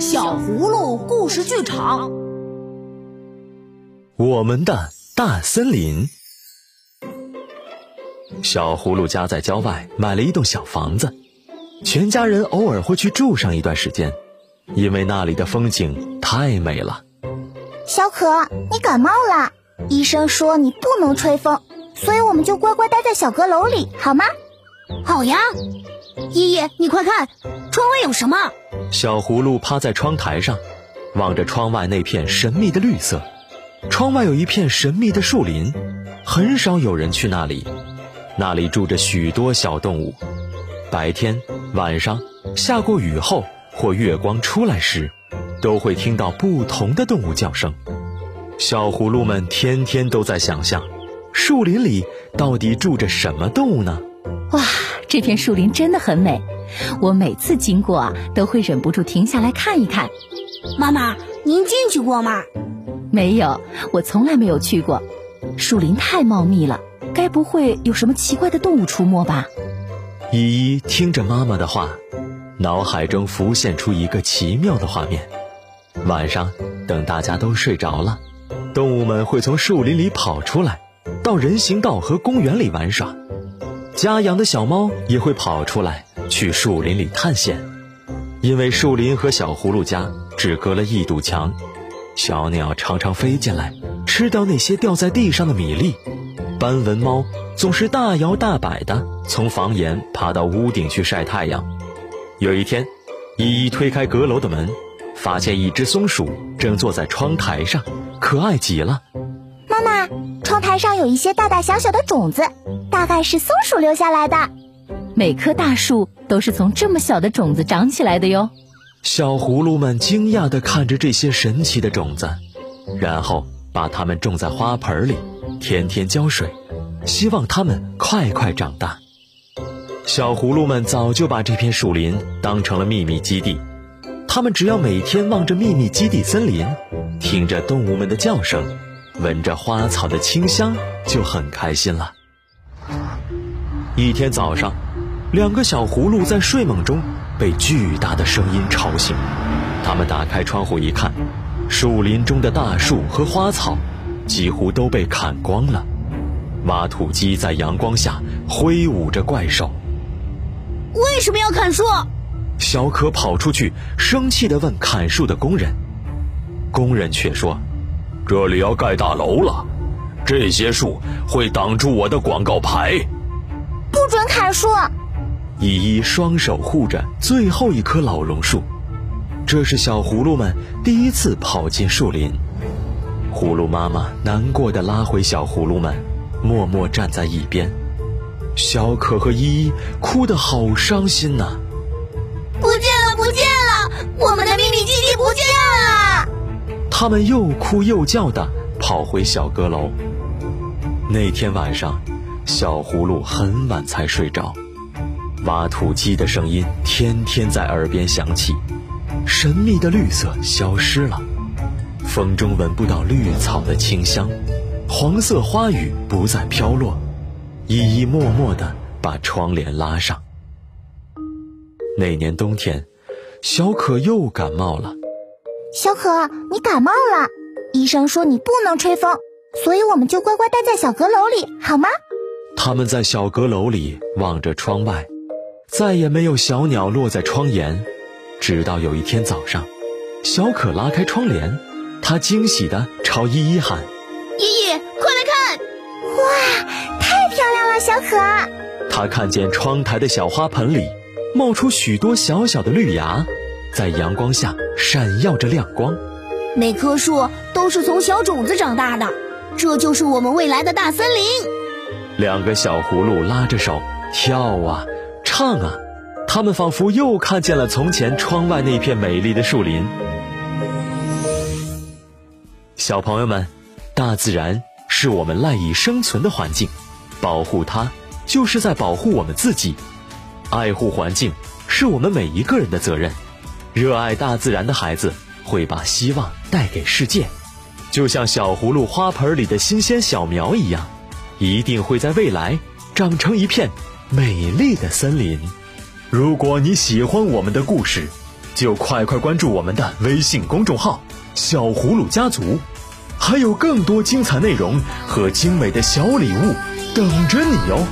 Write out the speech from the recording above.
小葫芦故事剧场，我们的大森林。小葫芦家在郊外买了一栋小房子，全家人偶尔会去住上一段时间，因为那里的风景太美了。小可，你感冒了，医生说你不能吹风，所以我们就乖乖待在小阁楼里，好吗？好呀。依依，你快看，窗外有什么？小葫芦趴在窗台上，望着窗外那片神秘的绿色。窗外有一片神秘的树林，很少有人去那里。那里住着许多小动物。白天、晚上，下过雨后或月光出来时，都会听到不同的动物叫声。小葫芦们天天都在想象，树林里到底住着什么动物呢？哇，这片树林真的很美，我每次经过啊，都会忍不住停下来看一看。妈妈，您进去过吗？没有，我从来没有去过。树林太茂密了，该不会有什么奇怪的动物出没吧？依依听着妈妈的话，脑海中浮现出一个奇妙的画面：晚上等大家都睡着了，动物们会从树林里跑出来，到人行道和公园里玩耍。家养的小猫也会跑出来去树林里探险，因为树林和小葫芦家只隔了一堵墙，小鸟常常飞进来吃掉那些掉在地上的米粒，斑纹猫总是大摇大摆地从房檐爬到屋顶去晒太阳。有一天，依依推开阁楼的门，发现一只松鼠正坐在窗台上，可爱极了。妈妈，窗台上有一些大大小小的种子。大概是松鼠留下来的。每棵大树都是从这么小的种子长起来的哟。小葫芦们惊讶地看着这些神奇的种子，然后把它们种在花盆里，天天浇水，希望它们快快长大。小葫芦们早就把这片树林当成了秘密基地，它们只要每天望着秘密基地森林，听着动物们的叫声，闻着花草的清香，就很开心了。一天早上，两个小葫芦在睡梦中被巨大的声音吵醒。他们打开窗户一看，树林中的大树和花草几乎都被砍光了。挖土机在阳光下挥舞着怪兽。为什么要砍树？小可跑出去，生气地问砍树的工人。工人却说：“这里要盖大楼了，这些树会挡住我的广告牌。”不准砍树！依依双手护着最后一棵老榕树。这是小葫芦们第一次跑进树林。葫芦妈妈难过的拉回小葫芦们，默默站在一边。小可和依依哭得好伤心呐！不见了，不见了！我们的秘密基地不见了！他们又哭又叫的跑回小阁楼。那天晚上。小葫芦很晚才睡着，挖土机的声音天天在耳边响起，神秘的绿色消失了，风中闻不到绿草的清香，黄色花雨不再飘落，依依默默地把窗帘拉上。那年冬天，小可又感冒了。小可，你感冒了，医生说你不能吹风，所以我们就乖乖待在小阁楼里，好吗？他们在小阁楼里望着窗外，再也没有小鸟落在窗沿。直到有一天早上，小可拉开窗帘，她惊喜地朝依依喊：“依依，快来看！哇，太漂亮了，小可！”他看见窗台的小花盆里冒出许多小小的绿芽，在阳光下闪耀着亮光。每棵树都是从小种子长大的，这就是我们未来的大森林。两个小葫芦拉着手跳啊，唱啊，他们仿佛又看见了从前窗外那片美丽的树林。小朋友们，大自然是我们赖以生存的环境，保护它就是在保护我们自己。爱护环境是我们每一个人的责任。热爱大自然的孩子会把希望带给世界，就像小葫芦花盆里的新鲜小苗一样。一定会在未来长成一片美丽的森林。如果你喜欢我们的故事，就快快关注我们的微信公众号“小葫芦家族”，还有更多精彩内容和精美的小礼物等着你哟。